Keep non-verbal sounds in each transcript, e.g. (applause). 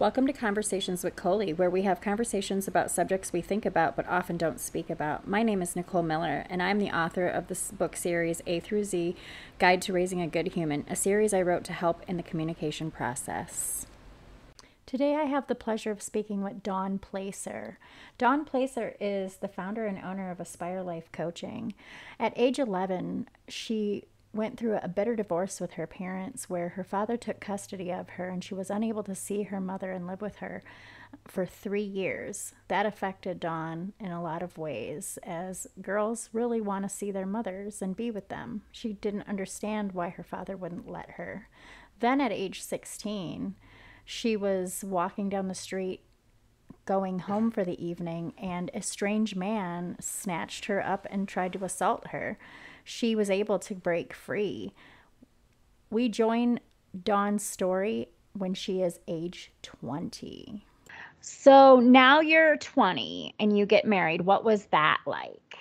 Welcome to Conversations with Colie, where we have conversations about subjects we think about but often don't speak about. My name is Nicole Miller, and I'm the author of this book series A through Z Guide to Raising a Good Human, a series I wrote to help in the communication process. Today, I have the pleasure of speaking with Dawn Placer. Dawn Placer is the founder and owner of Aspire Life Coaching. At age 11, she went through a bitter divorce with her parents where her father took custody of her and she was unable to see her mother and live with her for three years. That affected Dawn in a lot of ways, as girls really want to see their mothers and be with them. She didn't understand why her father wouldn't let her. Then at age 16, she was walking down the street going home for the evening, and a strange man snatched her up and tried to assault her she was able to break free. We join Dawn's story when she is age 20. So now you're 20 and you get married. What was that like?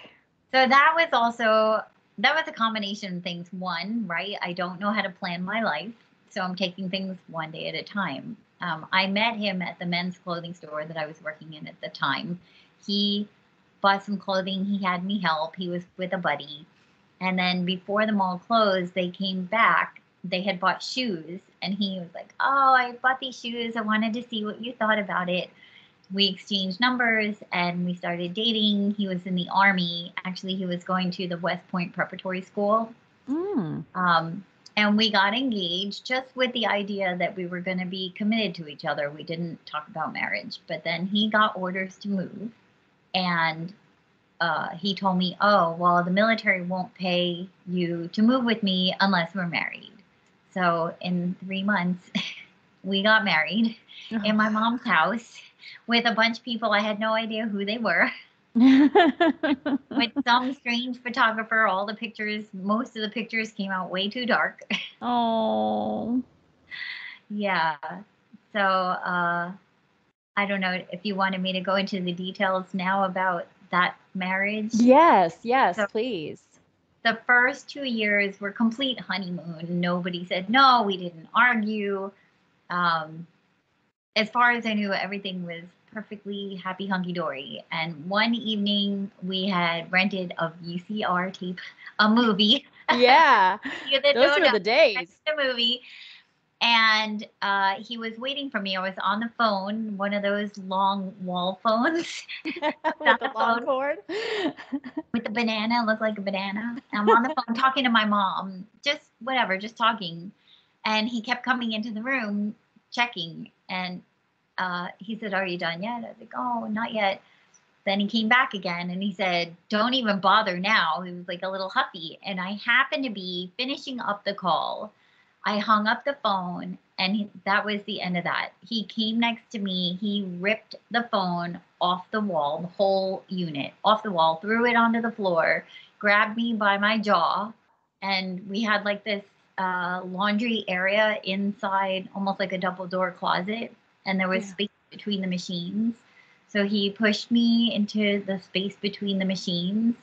So that was also that was a combination of things. One, right? I don't know how to plan my life, so I'm taking things one day at a time. Um, I met him at the men's clothing store that I was working in at the time. He bought some clothing. He had me help. He was with a buddy. And then before the mall closed, they came back. They had bought shoes, and he was like, Oh, I bought these shoes. I wanted to see what you thought about it. We exchanged numbers and we started dating. He was in the army. Actually, he was going to the West Point Preparatory School. Mm. Um, and we got engaged just with the idea that we were going to be committed to each other. We didn't talk about marriage. But then he got orders to move. And uh, he told me, "Oh, well, the military won't pay you to move with me unless we're married." So in three months, (laughs) we got married in my mom's house with a bunch of people. I had no idea who they were. (laughs) with (laughs) some strange photographer, all the pictures, most of the pictures came out way too dark. Oh. yeah. So uh, I don't know if you wanted me to go into the details now about that marriage. Yes, yes, so please. The first two years were complete honeymoon. Nobody said no. We didn't argue. Um, as far as I knew, everything was perfectly happy hunky dory. And one evening, we had rented a VCR tape, a movie. (laughs) Yeah, those were the days. The movie, and uh, he was waiting for me. I was on the phone, one of those long wall phones (laughs) (laughs) with the long cord, with the banana. Looked like a banana. I'm on the phone talking to my mom, just whatever, just talking. And he kept coming into the room, checking, and uh, he said, "Are you done yet?" I was like, "Oh, not yet." Then he came back again and he said, Don't even bother now. He was like a little huffy. And I happened to be finishing up the call I hung up the phone and he, that was the end of that. He came next to me. He ripped the phone off the wall, the whole unit off the wall, threw it onto the floor, grabbed me by my jaw, and we had like this uh, laundry area inside, almost like a double door closet, and there was yeah. space between the machines. So he pushed me into the space between the machines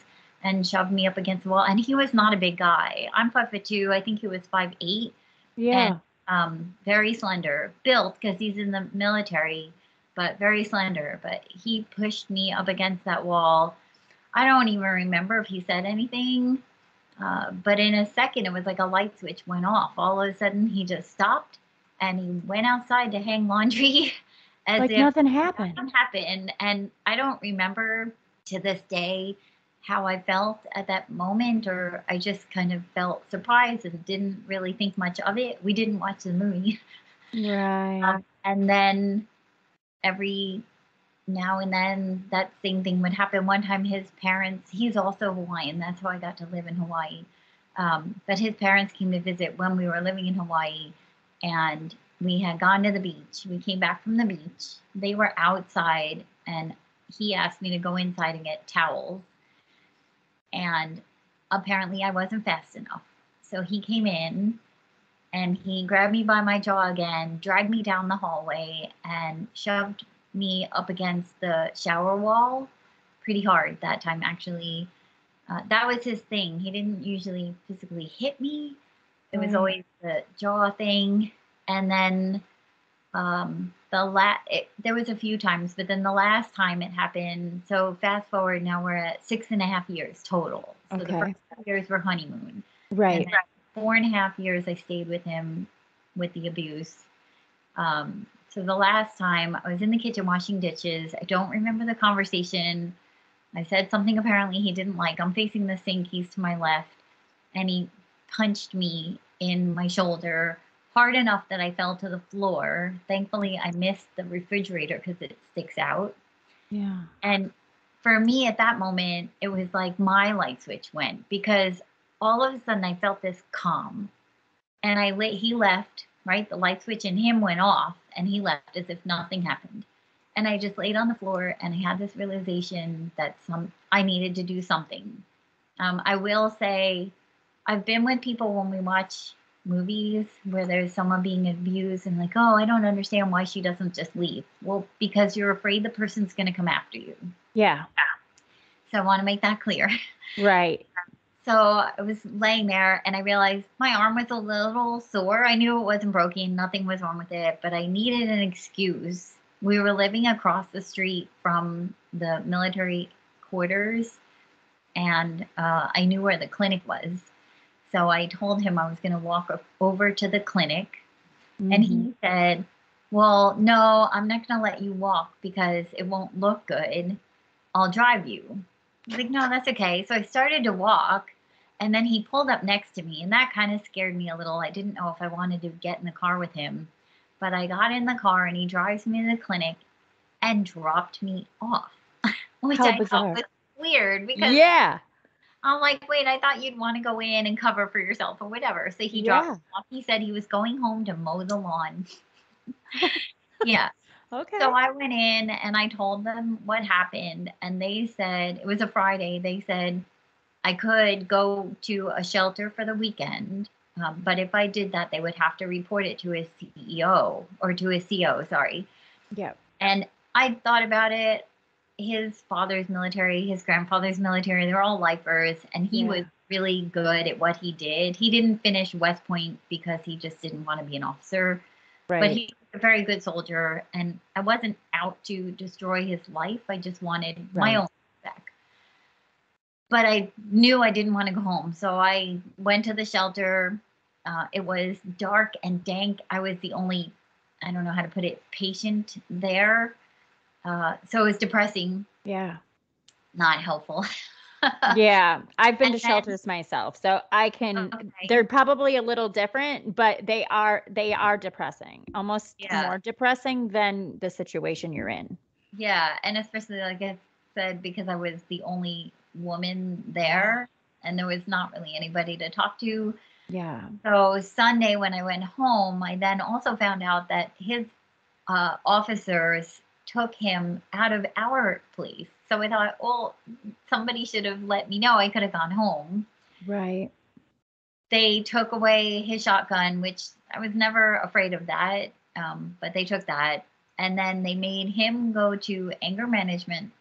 and shoved me up against the wall. And he was not a big guy. I'm five foot two. I think he was five eight yeah. And, um, very slender, built because he's in the military, but very slender. But he pushed me up against that wall. I don't even remember if he said anything. Uh, but in a second, it was like a light switch went off. All of a sudden, he just stopped and he went outside to hang laundry. (laughs) as like if nothing happened. Nothing happened. And I don't remember to this day how I felt at that moment, or I just kind of felt surprised and didn't really think much of it. We didn't watch the movie. (laughs) Right. Um, and then every now and then that same thing would happen. One time, his parents, he's also Hawaiian. That's how I got to live in Hawaii. Um, but his parents came to visit when we were living in Hawaii, and we had gone to the beach. We came back from the beach. They were outside, and he asked me to go inside and get towels and apparently I wasn't fast enough. So he came in and he grabbed me by my jaw again, dragged me down the hallway, and shoved me up against the shower wall pretty hard that time, actually. Uh, that was his thing. He didn't usually physically hit me, it was always the jaw thing. And then um, the la- it, there was a few times, but then the last time it happened. So fast forward, now we're at six and a half years total. So the Okay. first two years were honeymoon. Right. And four and a half years I stayed with him with the abuse. Um, so the last time I was in the kitchen washing dishes, I don't remember the conversation. I said something apparently he didn't like. I'm facing the sink, he's to my left, and he punched me in my shoulder hard enough that I fell to the floor. Thankfully, I missed the refrigerator because it sticks out. Yeah. And for me at that moment, it was like my light switch went because all of a sudden I felt this calm. And I let he left, right? The light switch in him went off and he left as if nothing happened. And I just laid on the floor and I had this realization that some I needed to do something. Um, I will say I've been with people when we watch movies where there's someone being abused and like, oh, I don't understand why she doesn't just leave. Well, because you're afraid the person's going to come after you. Yeah. yeah. So I want to make that clear. (laughs) Right. So I was laying there and I realized my arm was a little sore. I knew it wasn't broken, nothing was wrong with it, but I needed an excuse. We were living across the street from the military quarters and uh, I knew where the clinic was. So I told him I was going to walk over to the clinic and Mhm. he said, Well, no, I'm not going to let you walk because it won't look good. I'll drive you. Was like, No, that's okay. So I started to walk. And then he pulled up next to me, and that kind of scared me a little. I didn't know if I wanted to get in the car with him. But I got in the car, and he drives me to the clinic and dropped me off, (laughs) which How I bizarre. thought was weird because yeah. I'm like, wait, I thought you'd want to go in and cover for yourself or whatever. So he dropped Yeah. off. He said he was going home to mow the lawn. (laughs) yeah. Okay. So I went in and I told them what happened. And they said, it was a Friday. They said I could go to a shelter for the weekend. Um, but if I did that, they would have to report it to his CEO or to his CO, sorry. yeah. And I thought about it. His father's military, his grandfather's military, they're all lifers, and he Yeah. was really good at what he did. He didn't finish West Point because he just didn't want to be an officer, Right. but he was a very good soldier. And I wasn't out to destroy his life. I just wanted my own back. But I knew I didn't want to go home. So I went to the shelter. Uh, it was dark and dank. I was the only, I don't know how to put it, patient there. Uh, so it was depressing, yeah. not helpful. (laughs) Yeah. I've been And to then- shelters myself, so I can. Okay. They're probably a little different, but they are they are depressing. Almost Yeah. more depressing than the situation you're in. Yeah, and especially like I said, because I was the only woman there, and there was not really anybody to talk to. Yeah. So Sunday, when I went home, I then also found out that his uh, officers took him out of our place. So I thought, well, somebody should have let me know. I could have gone home. Right. They took away his shotgun, which I was never afraid of that, um, but they took that. And then they made him go to anger management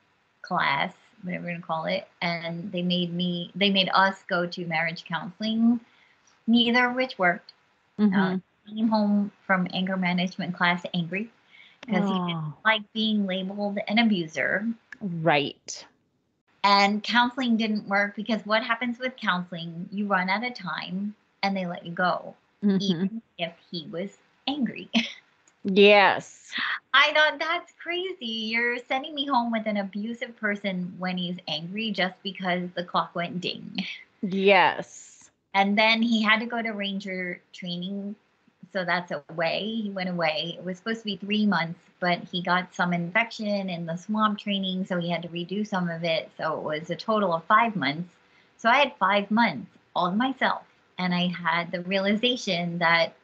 class, whatever we're going to call it. And they made me, they made us go to marriage counseling, neither of which worked. Mhm. came home from anger management class angry because he didn't Oh, like being labeled an abuser. right. And counseling didn't work because what happens with counseling, you run out of time and they let you go, Mhm. even if he was angry. (laughs) Yes. I thought that's crazy. You're sending me home with an abusive person when he's angry just because the clock went ding. Yes. And then he had to go to ranger training. So that's away. He went away. It was supposed to be three months, but he got some infection in the swamp training. So he had to redo some of it. So it was a total of five months. So I had five months all to myself. And I had the realization that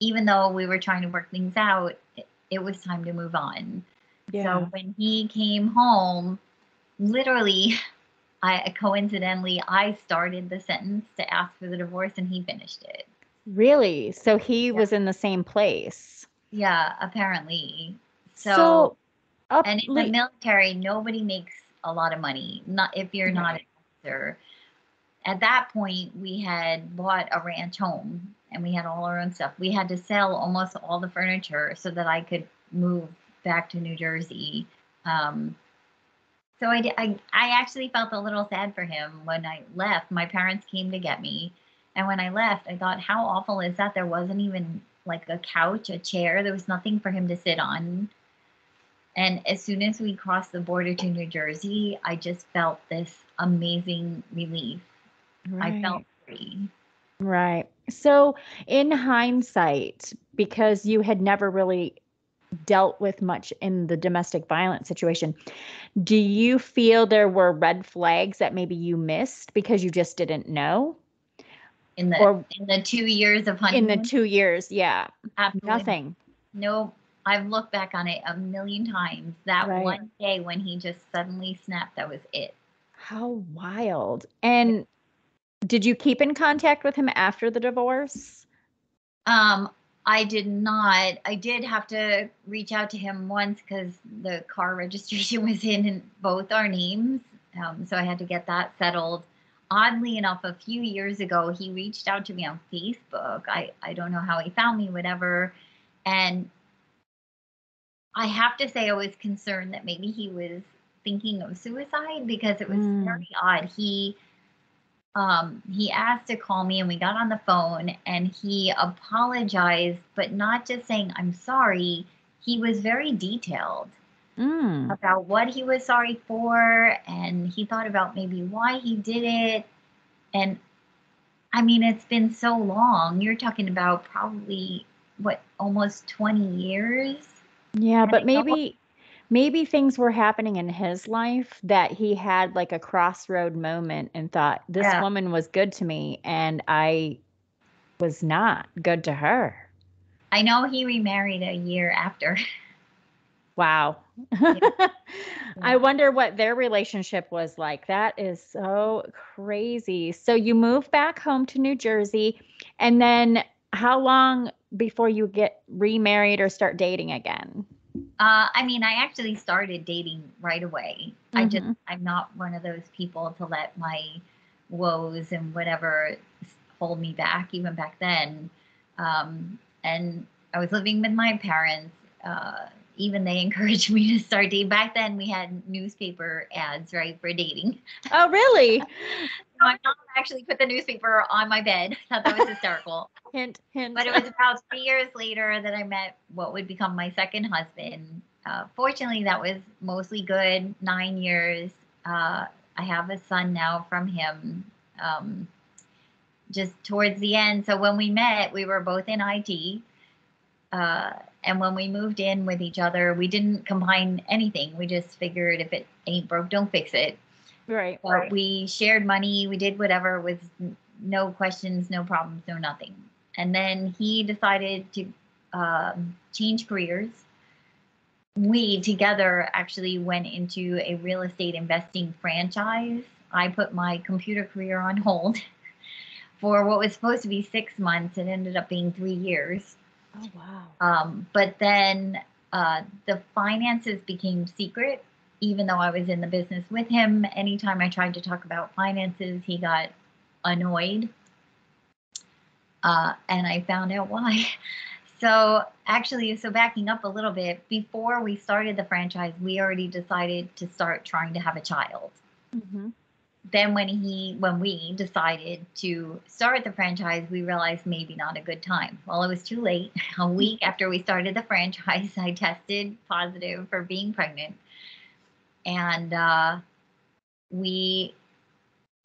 even though we were trying to work things out, it, it was time to move on. Yeah. So when he came home, literally, (laughs) I coincidentally I started the sentence to ask for the divorce, and he finished it. Really? So he was in the same place. Yeah, apparently. So, So, up, and in like- the military, nobody makes a lot of money. Not if you're not an officer. At that point, we had bought a ranch home, and we had all our own stuff. We had to sell almost all the furniture so that I could move back to New Jersey. Um, so I, I, I actually felt a little sad for him when I left. My parents came to get me. And when I left, I thought, how awful is that? There wasn't even like a couch, a chair. There was nothing for him to sit on. And as soon as we crossed the border to New Jersey, I just felt this amazing relief. Right. I felt free. Right. So, in hindsight, because you had never really dealt with much in the domestic violence situation. Do you feel there were red flags that maybe you missed because you just didn't know? In the or, in the two years of honeymoon? In the two years, yeah. Absolutely. Nothing. No, I've looked back on it a million times. That right. one day when he just suddenly snapped, that was it. How wild. And did you keep in contact with him after the divorce? Um, I did not. I did have to reach out to him once because the car (laughs) registration was in, in both our names. Um, so I had to get that settled. Oddly enough, a few years ago, he reached out to me on Facebook. I, I don't know how he found me, whatever. And I have to say, I was concerned that maybe he was thinking of suicide because it was mm. very odd. He um, he asked to call me and we got on the phone and he apologized, but not just saying, I'm sorry. He was very detailed mm. about what he was sorry for. And he thought about maybe why he did it. And I mean, it's been so long. You're talking about probably what, almost 20 years? Yeah, but maybe maybe things were happening in his life that he had like a crossroad moment and thought this yeah. woman was good to me and I was not good to her. I know he remarried a year after. (laughs) Wow. Yeah. (laughs) I wonder what their relationship was like. That is so crazy. So you move back home to New Jersey and then how long before you get remarried or start dating again? Uh, I mean, I actually started dating right away. Mm-hmm. I just, mm-hmm. I'm not one of those people to let my woes and whatever hold me back, even back then. Um, and I was living with my parents. Uh, even they (laughs) encouraged me to start dating. Back then, we had newspaper ads, right, for dating. Oh, really? (laughs) my mom actually put the newspaper on my bed. I thought that was hysterical. (laughs) hint, hint. But it was about three years later that I met what would become my second husband. Uh, fortunately, that was mostly good. Nine years. Uh, I have a son now from him. Um, just towards the end. So when we met, we were both in IT. Uh, and when we moved in with each other, we didn't combine anything. We just figured if it ain't broke, don't fix it. Right. But right. we shared money. We did whatever with no questions, no problems, no nothing. And then he decided to um, change careers. We together actually went into a real estate investing franchise. I put my computer career on hold (laughs) for what was supposed to be six months. It ended up being three years. Oh, wow. Um, but then uh, the finances became secret even though I was in the business with him, anytime I tried to talk about finances, he got annoyed. Uh, and I found out why. (laughs) So, actually, so backing up a little bit, before we started the franchise, we already decided to start trying to have a child. Mm-hmm. Then, when he, when we decided to start the franchise, we realized maybe not a good time. Well, it was too late. (laughs) A week after we started the franchise, I tested positive for being pregnant and uh, we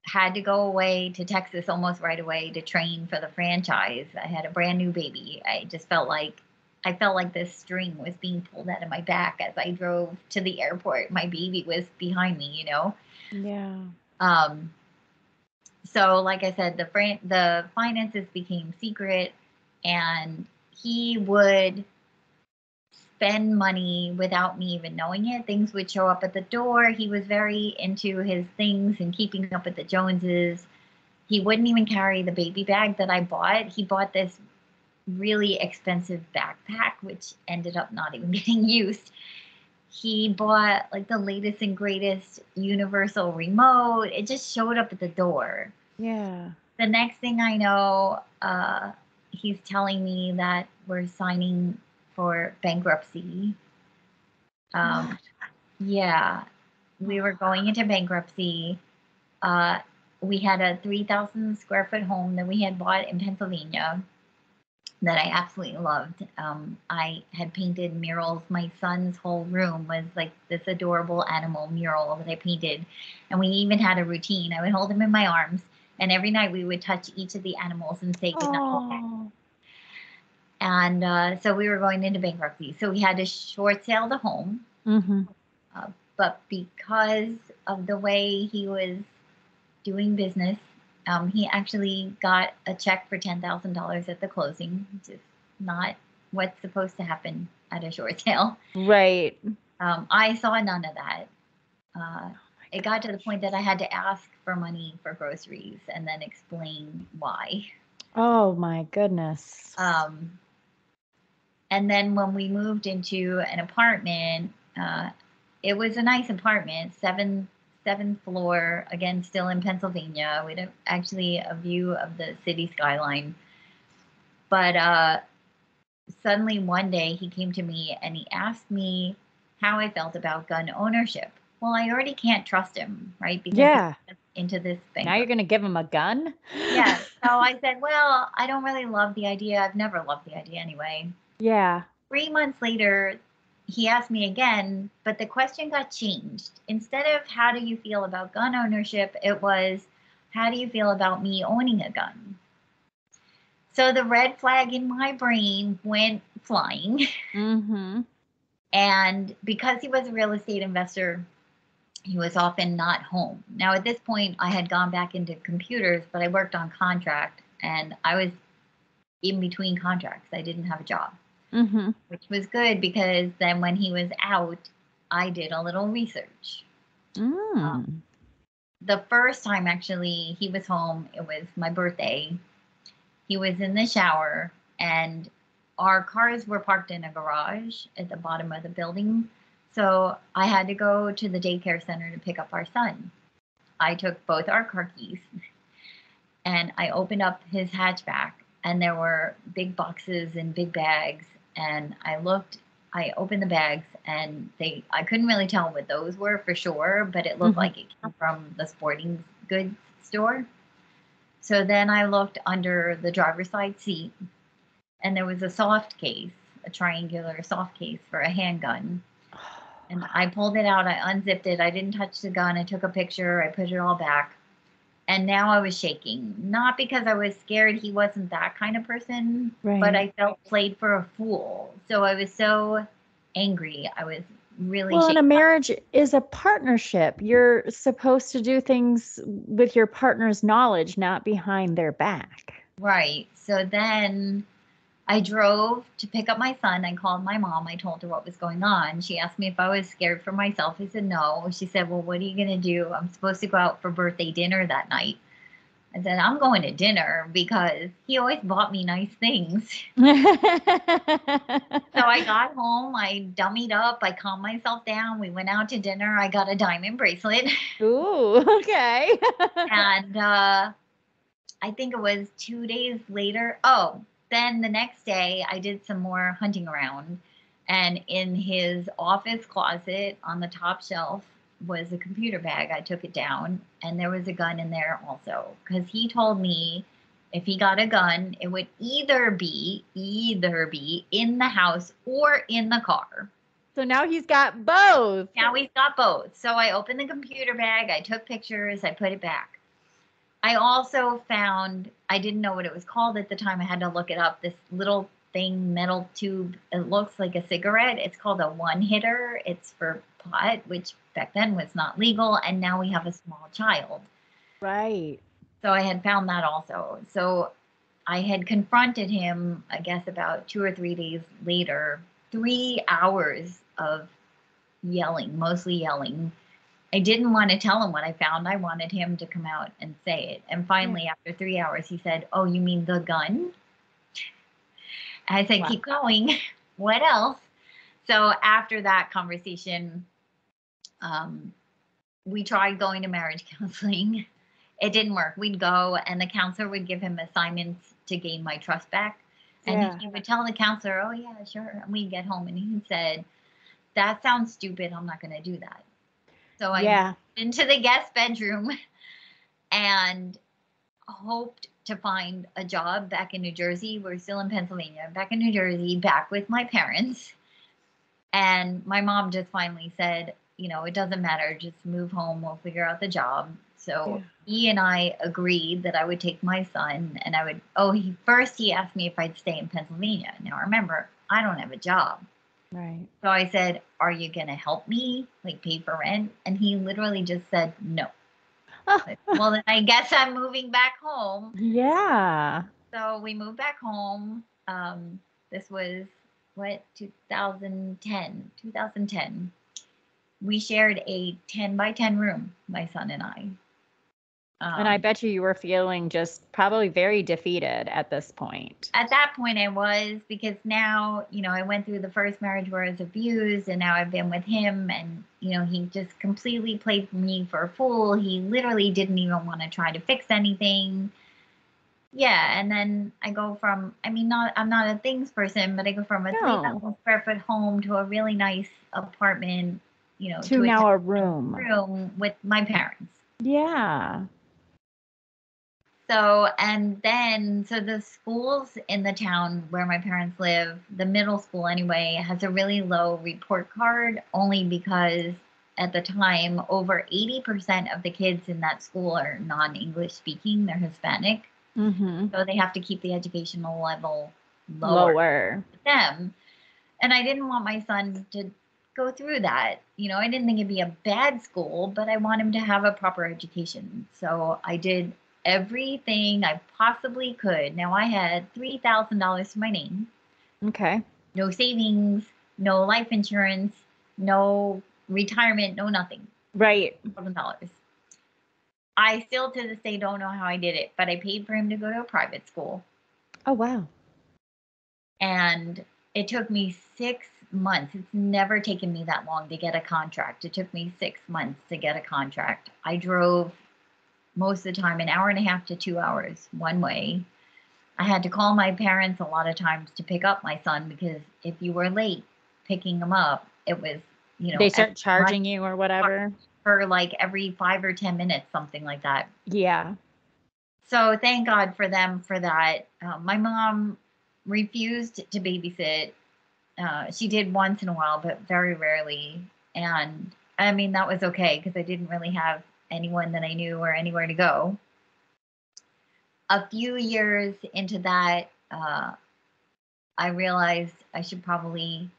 had to go away to Texas almost right away to train for the franchise. I had a brand new baby. I just felt like I felt like this string was being pulled out of my back as I drove to the airport. My baby was behind me, you know. Yeah. Um. So, like I said, the fran- the finances became secret, and he would spend money without me even knowing it. Things would show up at the door. He was very into his things and keeping up with the Joneses. He wouldn't even carry the baby bag that I bought. He bought this really expensive backpack, which ended up not even (laughs) getting used. He bought like the latest and greatest universal remote. It just showed up at the door. Yeah. The next thing I know, uh, he's telling me that we're signing for bankruptcy. Um, yeah, we were going into bankruptcy. Uh, we had a 3,000 square foot home that we had bought in Pennsylvania that I absolutely loved. Um, I had painted murals. My son's whole room was like this adorable animal mural that I painted. And we even had a routine. I would hold him in my arms, and every night we would touch each of the animals and say goodnight. And uh, so we were going into bankruptcy. So we had to short sale the home. Mm-hmm. Uh, but because of the way he was doing business, um, he actually got a check for ten thousand dollars at the closing, which is not what's supposed to happen at a short sale. Right. Um, I saw none of that. Uh, it got to the point that I had to ask for money for groceries and then explain why. Oh my goodness. Um, and then when we moved into an apartment, uh, it was a nice apartment, seven seventh floor, again, still in Pennsylvania. We had actually a view of the city skyline. But uh, suddenly one day he came to me and he asked me how I felt about gun ownership. Well, I already can't trust him, right? Because yeah. Into this thing. Now you're going to give him a gun? yeah. (laughs) So I said, well, I don't really love the idea. I've never loved the idea anyway. Yeah. Three months later, he asked me again, but the question got changed. Instead of how do you feel about gun ownership, it was how do you feel about me owning a gun? So the red flag in my brain went flying. Mm-hmm. And because he was a real estate investor, he was often not home. Now, at this point, I had gone back into computers, but I worked on contract and I was in between contracts. I didn't have a job mm-hmm. which was good because then when he was out, I did a little research. Mm. Um, the first time actually he was home, it was my birthday. He was in the shower and our cars were parked in a garage at the bottom of the building. So I had to go to the daycare center to pick up our son. I took both our car keys and I opened up his hatchback and there were big boxes and big bags and I looked, I opened the bags and they, I couldn't really tell what those were for sure, but it looked mm-hmm. like it came from the sporting goods store. So then I looked under the driver's side seat and there was a soft case, a triangular soft case for a handgun. And I pulled it out, I unzipped it, I didn't touch the gun, I took a picture, I put it all back and now I was shaking, not because I was scared he wasn't that kind of person, right. but I felt played for a fool. So I was so angry. I was really well. And a marriage is a partnership. You're supposed to do things with your partner's knowledge, not behind their back. Right. So then I drove to pick up my son. I called my mom. I told her what was going on. She asked me if I was scared for myself. I said no. She said, Well, what are you going to do? I'm supposed to go out for birthday dinner that night. I said, I'm going to dinner because he always bought me nice things. (laughs) so I got home, I dummied up, I calmed myself down. We went out to dinner. I got a diamond bracelet. Ooh, (laughs) okay. (laughs) and uh, I think it was two days later. Oh, then the next day, I did some more hunting around. And in his office closet on the top shelf was a computer bag. I took it down, and there was a gun in there also. Because he told me if he got a gun, it would either be either be in the house or in the car. So now he's got both. Now he's got both. So I opened the computer bag, I took pictures, I put it back. I also found I didn't know what it was called at the time. I had to look it up. This little thing, metal tube. It looks like a cigarette. It's called a one hitter. It's for pot, which back then was not legal, and now we have a small child. Right. So I had found that also. So I had confronted him, I guess, about two or three days later. Three hours of yelling, mostly yelling I didn't want to tell him what I found. I wanted him to come out and say it. And finally, after three hours, he said, Oh, you mean the gun? I said, wow. Keep going. (laughs) what else? So after that conversation, um, we tried going to marriage (laughs) counseling. It didn't work. We'd go, and the counselor would give him assignments to gain my trust back. And Yeah. he would tell the counselor, "Oh yeah, sure." And we'd get home, and he said, "That sounds stupid. I'm not going to do that." So I yeah. into the guest bedroom (laughs) and hoped to find a job back in New Jersey. We're still in Pennsylvania, back in New Jersey, back with my parents. And my mom just finally said, you know, it doesn't matter, just move home, we'll figure out the job. So he and I agreed that I would take my son and I would, oh, he first he asked me if I'd stay in Pennsylvania. Now remember, I don't have a job. Right. So I said, Are you going to help me, like pay for rent? And he literally just said, No. Like, well, then I guess I'm moving back home. Yeah. So we moved back home. Um, this was what, 2010? 2010. We shared a 10 by 10 room, my son and I. and I Um, bet you you were feeling just probably very defeated at this point. at that point I was because now, you know, I went through the first marriage where I was abused and now I've been with him and, you know, he just completely played me for a fool. He literally didn't even want to try to fix anything. Yeah, and then I go from I mean not I'm not a things person, but I go from a No. 3,000 square foot home to a really nice apartment, you know, To to a now a room. room with my parents. Yeah. So, and then, so the schools in the town where my parents live, the middle school anyway, has a really low report card only because at the time, over 80% of the kids in that school are non English speaking, they're Hispanic. Mm-hmm. So they have to keep the educational level lower Lower. them. And I didn't want my son to go through that. You know, I didn't think it'd be a bad school, but I want him to have a proper education. So I did everything I possibly could. Now I had $3,000 to my name, Okay. no savings, no life insurance, no retirement, no nothing. Right. $1,000. I still to this day don't know how I did it, but I paid for him to go to a private school. Oh wow. and it took me six months. It's never taken me that long to get a contract. It took me six months to get a contract. I drove most of the time an hour and a half to two hours one way. I had to call my parents a lot of times to pick up my son because if you were late picking him up, it was, you know, they start charging you or whatever. for like every five or 10 minutes, something like that. Yeah. So thank God for them for that. Um, my mom refused to babysit. Uh, she did once in a while, but very rarely. And I mean, that was okay because I didn't really have anyone that I knew or anywhere to go. A few years into that, uh, I realized I should probably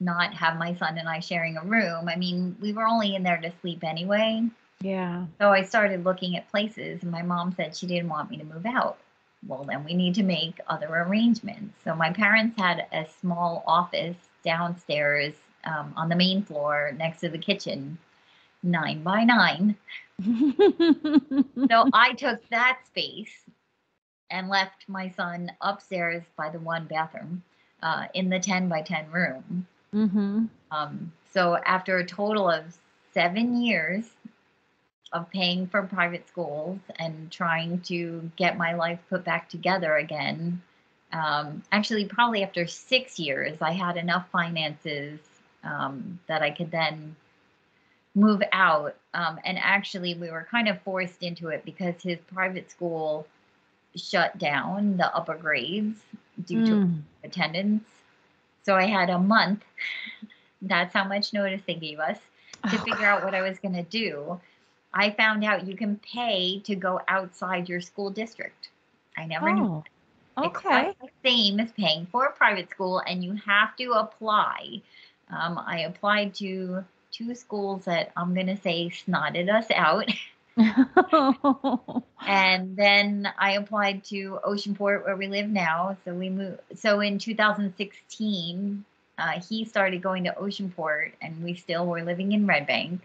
not have my son and I sharing a room. I mean, we were only in there to sleep anyway. Yeah. So I started looking at places, and my mom said she didn't want me to move out. Well, then we need to make other arrangements. So my parents had a small office downstairs um, on the main floor next to the kitchen, nine by nine. (laughs) So I took that space and left my son upstairs by the one bathroom uh, in the 10 by 10 room. mm-hmm. Um, so after a total of seven years of paying for private schools and trying to get my life put back together again, um, actually probably after six years, I had enough finances um, that I could then move out. Um, and actually, we were kind of forced into it because his private school shut down the upper grades due to Mm. attendance. So I had a month. (laughs) That's how much notice they gave us to Oh, (sighs) figure out what I was going to do. I found out you can pay to go outside your school district. I never knew. Oh. It's Okay. just the same as paying for a private school, and you have to apply. Um, I applied to two schools that I'm going to say snotted us out. (laughs) (laughs) and then I applied to Oceanport where we live now. So we moved. So in 2016, uh, he started going to Oceanport, and we still were living in Red Bank.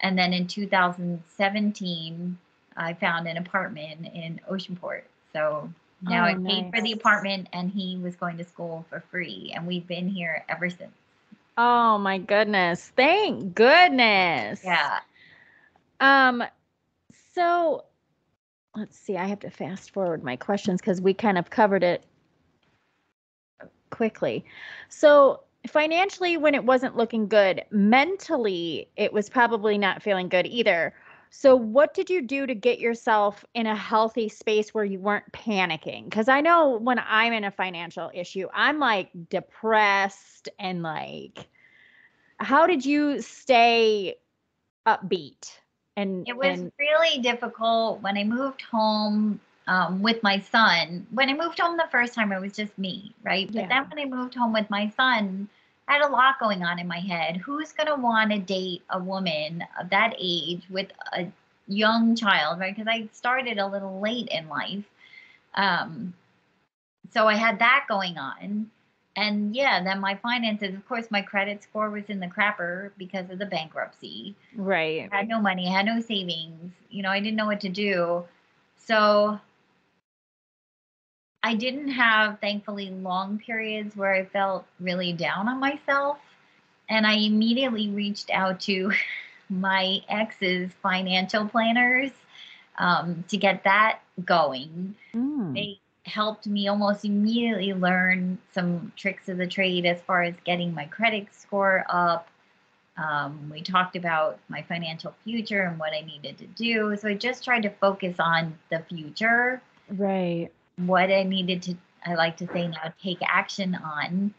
And then in 2017, I found an apartment in Oceanport. So now Oh, I paid for the apartment, and he was going to school for free, and we've been here ever since. Oh my goodness. Thank goodness. Yeah. Um so let's see, I have to fast forward my questions because we kind of covered it quickly. So, financially, when it wasn't looking good, mentally, it was probably not feeling good either. So, what did you do to get yourself in a healthy space where you weren't panicking? Because I know when I'm in a financial issue, I'm like depressed and like, how did you stay upbeat? And it was and, really difficult when I moved home um, with my son. When I moved home the first time, it was just me, right? But Yeah. then when I moved home with my son, I had a lot going on in my head. Who's going to want to date a woman of that age with a young child, right? Because I started a little late in life. Um, so I had that going on. And yeah, then my finances, of course, my credit score was in the crapper because of the bankruptcy. right. I had no money, I had no savings. You know, I didn't know what to do. So I didn't have, thankfully, long periods where I felt really down on myself. And I immediately reached out to (laughs) my ex's financial planners um, to get that going. Mm. They helped me almost immediately learn some tricks of the trade as far as getting my credit score up. Um, we talked about my financial future and what I needed to do. So I just tried to focus on the future, Right. What I needed to, I like to say now, take action on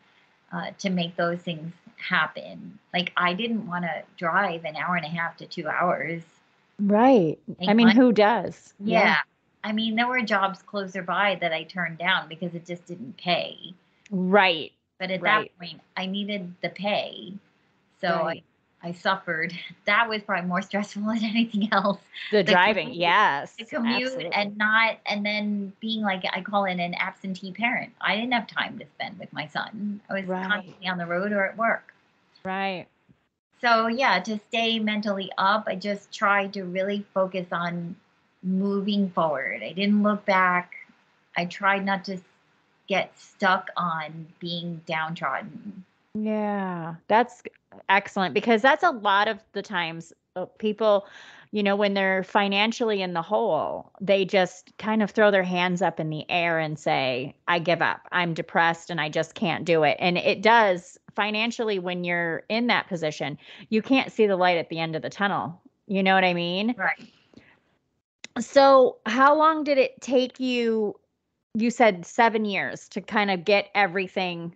uh, to make those things happen. Like I didn't want to drive an hour and a half to two hours. Right. I mean, money. who does? Yeah. I mean, there were jobs closer by that I turned down because it just didn't pay. Right. But at Right. that point, I needed the pay. So Right. I, suffered. (laughs) That was probably more stressful (laughs) than anything else. The The driving. commute- yes. The commute absolutely. and not, and then being like, I call it an absentee parent. I didn't have time to spend with my son. I was Right. constantly on the road or at work. Right. So yeah, to stay mentally up, I just tried to really focus on moving forward. I didn't look back. I tried not to get stuck on being downtrodden. Yeah, that's excellent because that's a lot of the times uh, people, you know, when they're financially in the hole, they just kind of throw their hands up in the air and say, I give up. I'm depressed and I just can't do it. And it does financially when you're in that position, you can't see the light at the end of the tunnel. You know what I mean? Right. So, how long did it take you? You said seven years to kind of get everything.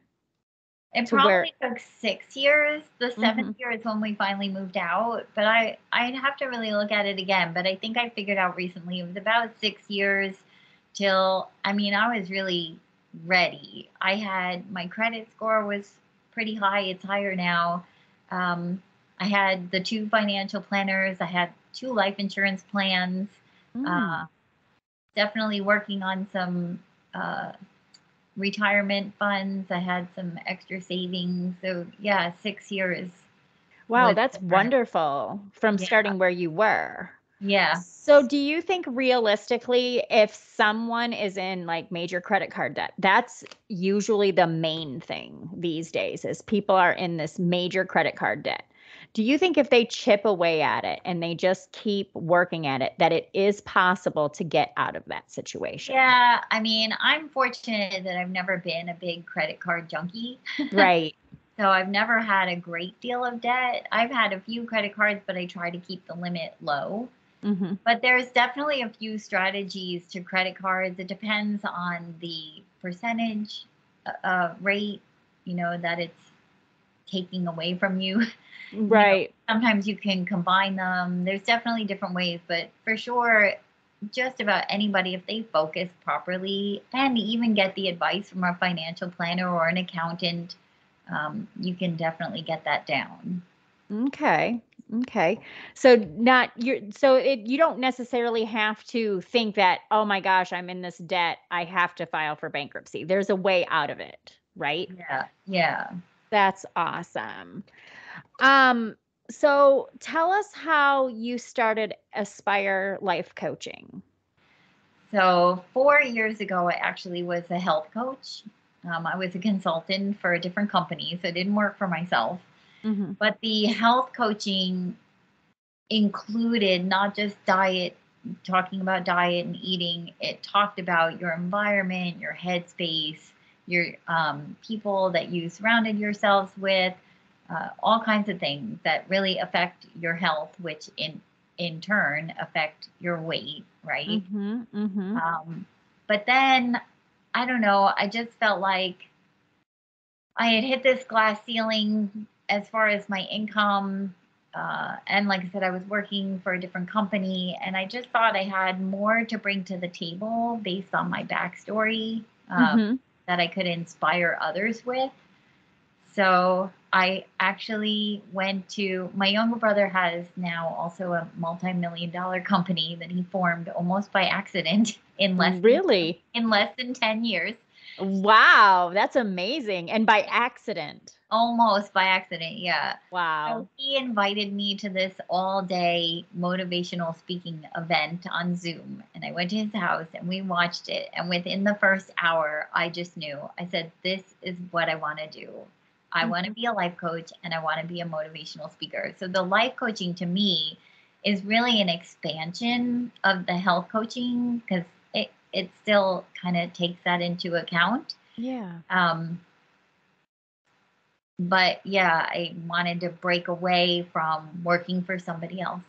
It To where- probably took six years. The 7th Mhm. year is when we finally moved out. But I, I'd have to really look at it again. But I think I figured out recently it was about six years till, I mean, I was really ready. I had my credit score was pretty high. It's higher now. Um, I had the two financial planners. I had two life insurance plans. Mm, Uh, definitely working on some uh, retirement funds. I had some extra savings. So yeah, six years. wow, that's different. wonderful from Yeah. starting where you were. Yeah. So, do you think realistically, if someone is in like major credit card debt, that's usually the main thing these days is people are in this major credit card debt. Do you think if they chip away at it and they just keep working at it, that it is possible to get out of that situation? Yeah. I mean, I'm fortunate that I've never been a big credit card junkie. Right. (laughs) So I've never had a great deal of debt. I've had a few credit cards, but I try to keep the limit low. hmm But there's definitely a few strategies to credit cards. It depends on the percentage uh, uh, rate, you know, that it's taking away from you. (laughs) Right. Sometimes you can combine them. There's definitely different ways, but for sure, just about anybody, if they focus properly and even get the advice from a financial planner or an accountant, um, you can definitely get that down. Okay. Okay. So not you're so it you don't necessarily have to think that, oh my gosh, I'm in this debt. I have to file for bankruptcy. There's a way out of it, right? Yeah. Yeah. That's awesome. Um, so tell us how you started Aspire Life Coaching. So, four years ago, I actually was a health coach. Um, I was a consultant for a different company, so it didn't work for myself. Mm-hmm. But the health coaching included not just diet, talking about diet and eating, it talked about your environment, your headspace, your um, people that you surrounded yourselves with, uh, all kinds of things that really affect your health, which in in turn affect your weight, right? Mm-hmm, mm-hmm. Um, but then I don't know, I just felt like I had hit this glass ceiling as far as my income. Uh, and like I said, I was working for a different company, and I just thought I had more to bring to the table based on my backstory um, Mhm. That I could inspire others with. So I actually went to my younger brother has now also a multi-million dollar company that he formed almost by accident (laughs) in less than, Really? in less than 10 years. Wow, that's amazing. And by accident. Almost by accident, yeah. Wow. So he invited me to this all day motivational speaking event on Zoom. And I went to his house and we watched it. And within the first hour, I just knew I said, This is what I want to do. I want to be a life coach and I want to be a motivational speaker. So the life coaching to me is really an expansion of the health coaching because it, it still kind of takes that into account. Yeah. Um, but yeah, I wanted to break away from working for somebody else.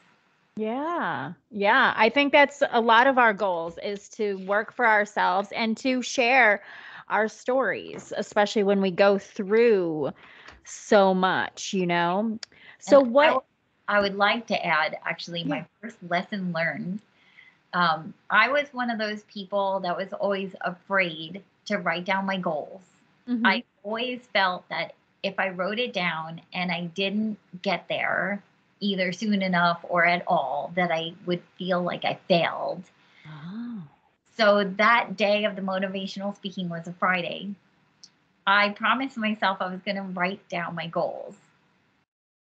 Yeah. Yeah. I think that's a lot of our goals is to work for ourselves and to share our stories, especially when we go through so much, you know? So And what I would like to add actually my Yeah. first lesson learned. Um, I was one of those people that was always afraid to write down my goals. Mhm. I always felt that if I wrote it down and I didn't get there either soon enough or at all, that I would feel like I failed. Oh. So that day of the motivational speaking was a Friday. I promised myself I was going to write down my goals.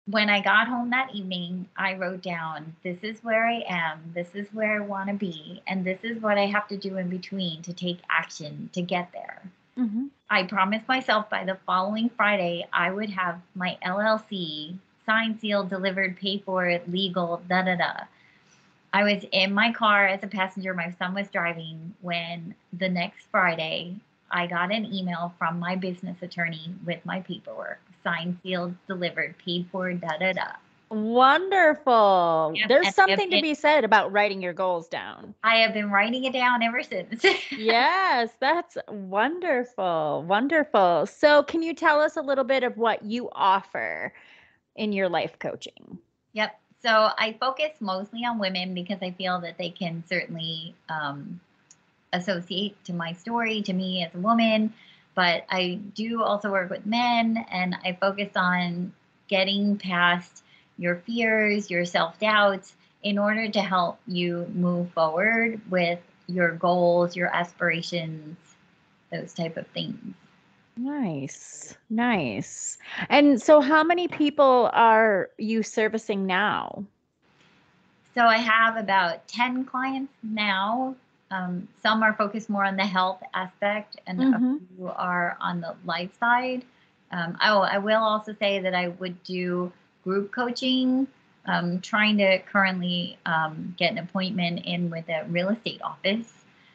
When I got home that evening, I wrote down, This is where I am, this is where I want to be, and this is what I have to do in between to take action to get there. Mhm. I promised myself by the following Friday, I would have my LLC signed, sealed, delivered, paid for, legal, da da da. I was in my car as a passenger. My son was driving when the next Friday I got an email from my business attorney with my paperwork signed, sealed, delivered, paid for, da da da. Wonderful. Yep, There's something to be said about writing your goals down. I have been writing it down ever since. (laughs) Yes, that's wonderful. Wonderful. So, can you tell us a little bit of what you offer in your life coaching? Yep. So I focus mostly on women because I feel that they can certainly um, associate to my story, to me as a woman. But I do also work with men, and I focus on getting past your fears, your self doubts, in order to help you move forward with your goals, your aspirations, those type of things. Nice. Nice. And so, how many people are you servicing now? So I have about 10 clients now. Um, some are focused more on the health aspect, and Mhm. a few are on the life side. Um, oh, I will also say that I would do group coaching. Um, trying to currently um, get an appointment in with a real estate office.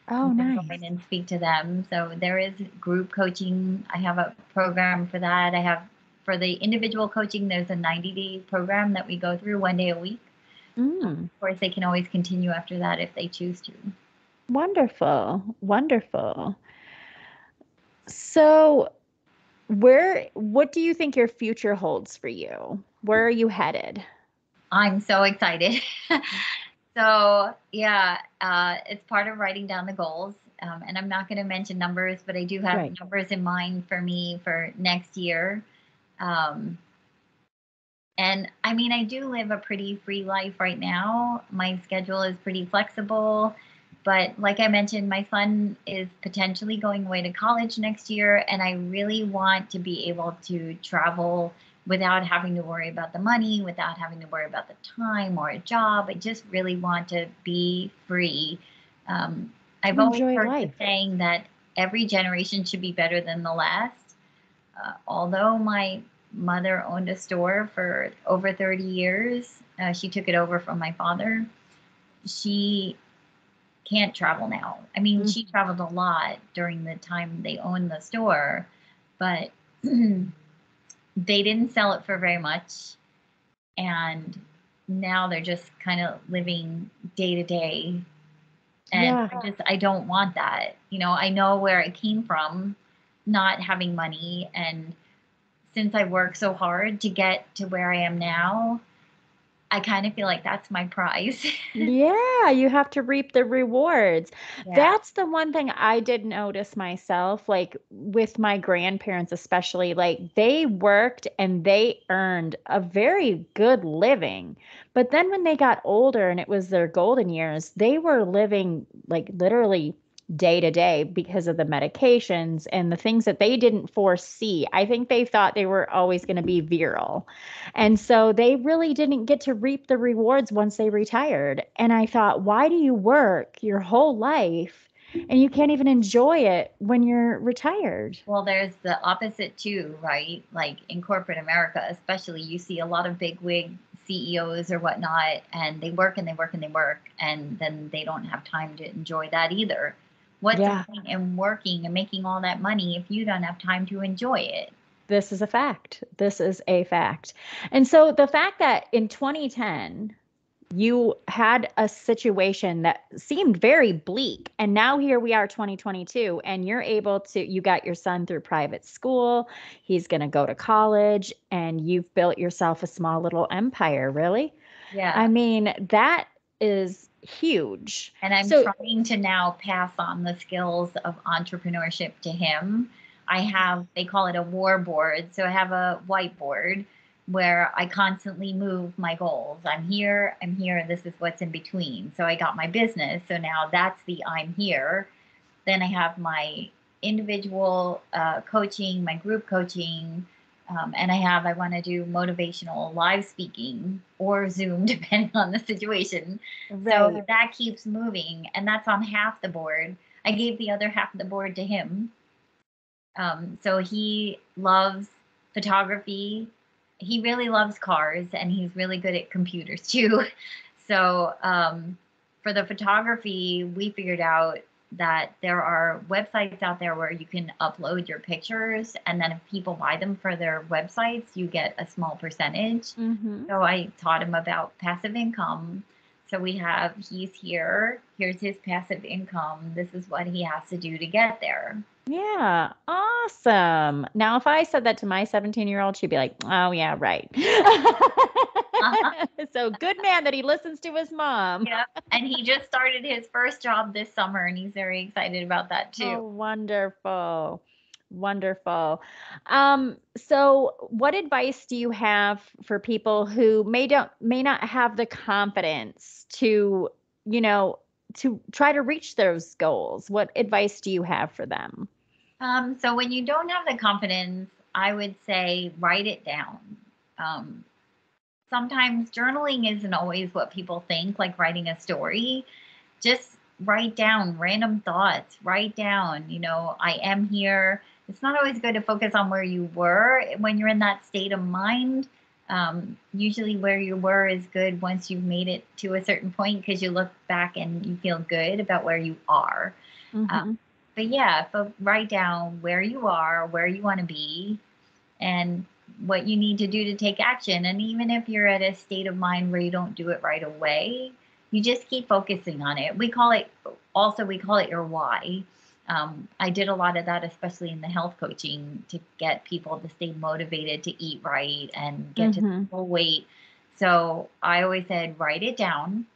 Oh, nice. Go in and speak to them. So there is group coaching. I have a program for that. I have for the individual coaching. There's a 90 day program that we go through one day a week. Mm, Of course, they can always continue after that if they choose to. wonderful. Wonderful. So, where, what do you think your future holds for you? Where are you headed? I'm so excited. (laughs) so, yeah, uh, it's part of writing down the goals. Um, and I'm not going to mention numbers, but I do have Right. numbers in mind for me for next year. Um, and I mean, I do live a pretty free life right now. My schedule is pretty flexible. But like I mentioned, my son is potentially going away to college next year. And I really want to be able to travel without having to worry about the money, without having to worry about the time or a job. I just really want to be free. Um, I've always Enjoy heard the saying that every generation should be better than the last. Uh, although my mother owned a store for over 30 years, uh, she took it over from my father. She can't travel now. I mean, mm-hmm. she traveled a lot during the time they owned the store, but (clears throat) they didn't sell it for very much. And now they're just kind of living day to day. And yeah. I just, I don't want that. You know, I know where it came from, not having money. And since I worked so hard to get to where I am now, I kind of feel like that's my prize. (laughs) yeah, you have to reap the rewards. Yeah. That's the one thing I did notice myself, like with my grandparents, especially, like they worked and they earned a very good living. But then when they got older and it was their golden years, they were living like literally day to day because of the medications and the things that they didn't foresee. I think they thought they were always going to be virile. And so they really didn't get to reap the rewards once they retired. And I thought, why do you work your whole life and you can't even enjoy it when you're retired? Well, there's the opposite too, right? Like in corporate America, especially, you see a lot of big wig CEOs or whatnot, and they work and they work and they work, and then they don't have time to enjoy that either. What's yeah. the point in working and making all that money if you don't have time to enjoy it? This is a fact. This is a fact. And so the fact that in 2010, you had a situation that seemed very bleak and now here we are 2022 and you're able to you got your son through private school he's going to go to college and you've built yourself a small little empire really yeah i mean that is huge. And I'm so, trying to now pass on the skills of entrepreneurship to him. I have, they call it a war board. So I have a whiteboard where I constantly move my goals. I'm here, I'm here, this is what's in between. So I got my business. So now that's the I'm here. Then I have my individual uh, coaching, my group coaching, um, and I have, I want to do motivational live speaking or Zoom, (laughs) depending on the situation. Right. So that keeps moving, and that's on half the board. I gave the other half of the board to him. Um, so he loves photography. He really loves cars, and he's really good at computers (laughs) too. So um, for the photography, we figured out that there are websites out there where you can upload your pictures and then if people buy them for their websites you get a small percentage mm-hmm. so i taught him about passive income so we have he's here here's his passive income this is what he has to do to get there yeah, awesome. Now, if I said that to my 17 year old, she'd be like, oh, yeah, right. (laughs) (laughs) So good man that he listens to his mom. Yep. And he just started his first job this summer and he's very excited about that too. Oh, wonderful. Wonderful. Um, so what advice do you have for people who may don't may not have the confidence to, you know, to try to reach those goals? What advice do you have for them? Um, so when you don't have the confidence, I would say write it down. Um, sometimes journaling isn't always what people think, like writing a story. Just write down random thoughts. Write down, you know, I am here. It's not always good to focus on where you were when you're in that state of mind. Um, usually, where you were is good once you've made it to a certain point because you look back and you feel good about where you are. Mm-hmm. Um, but yeah, but write down where you are, where you want to be, and what you need to do to take action. And even if you're at a state of mind where you don't do it right away, you just keep focusing on it. We call it also we call it your why. Um, I did a lot of that, especially in the health coaching, to get people to stay motivated to eat right and get mm-hmm. to full weight. So I always said, write it down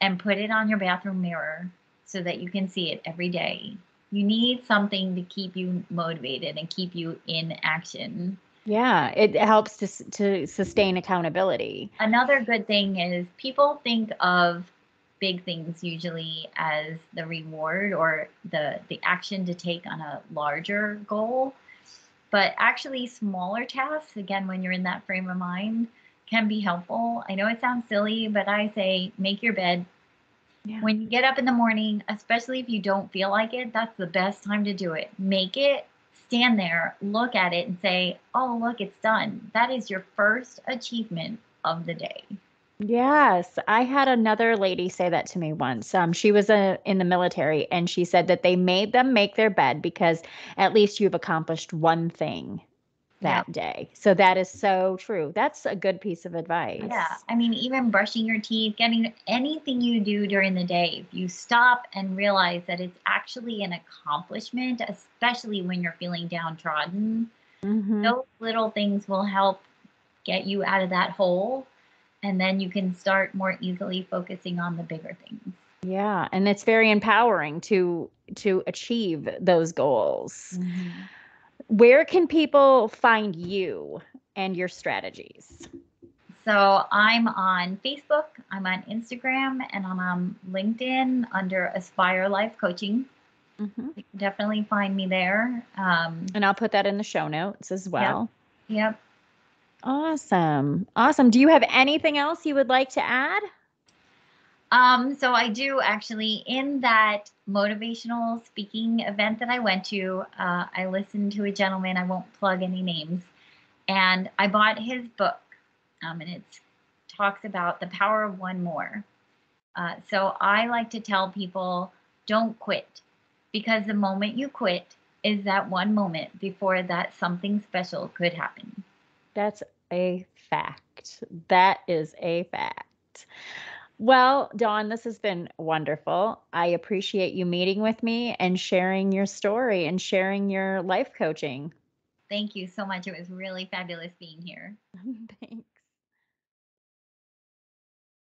and put it on your bathroom mirror so that you can see it every day. You need something to keep you motivated and keep you in action. Yeah, it helps to to sustain accountability. Another good thing is people think of big things usually as the reward or the the action to take on a larger goal. But actually smaller tasks, again when you're in that frame of mind, can be helpful. I know it sounds silly, but I say make your bed. Yeah. When you get up in the morning, especially if you don't feel like it, that's the best time to do it. Make it stand there, look at it, and say, Oh, look, it's done. That is your first achievement of the day. Yes, I had another lady say that to me once. Um, she was a, in the military and she said that they made them make their bed because at least you've accomplished one thing that day. So that is so true. That's a good piece of advice. Yeah. I mean, even brushing your teeth, getting anything you do during the day, if you stop and realize that it's actually an accomplishment, especially when you're feeling downtrodden, mm-hmm. those little things will help get you out of that hole and then you can start more easily focusing on the bigger things yeah and it's very empowering to to achieve those goals mm-hmm. Where can people find you and your strategies so i'm on facebook i'm on instagram and i'm on linkedin under aspire life coaching mm-hmm. you can definitely find me there um, and i'll put that in the show notes as well yep, yep. Awesome. Awesome. Do you have anything else you would like to add? Um, so I do actually in that motivational speaking event that I went to, uh, I listened to a gentleman, I won't plug any names, and I bought his book. Um, and it talks about the power of one more. Uh, so I like to tell people don't quit because the moment you quit is that one moment before that something special could happen. That's a fact. That is a fact. Well, Dawn, this has been wonderful. I appreciate you meeting with me and sharing your story and sharing your life coaching. Thank you so much. It was really fabulous being here. (laughs) Thanks.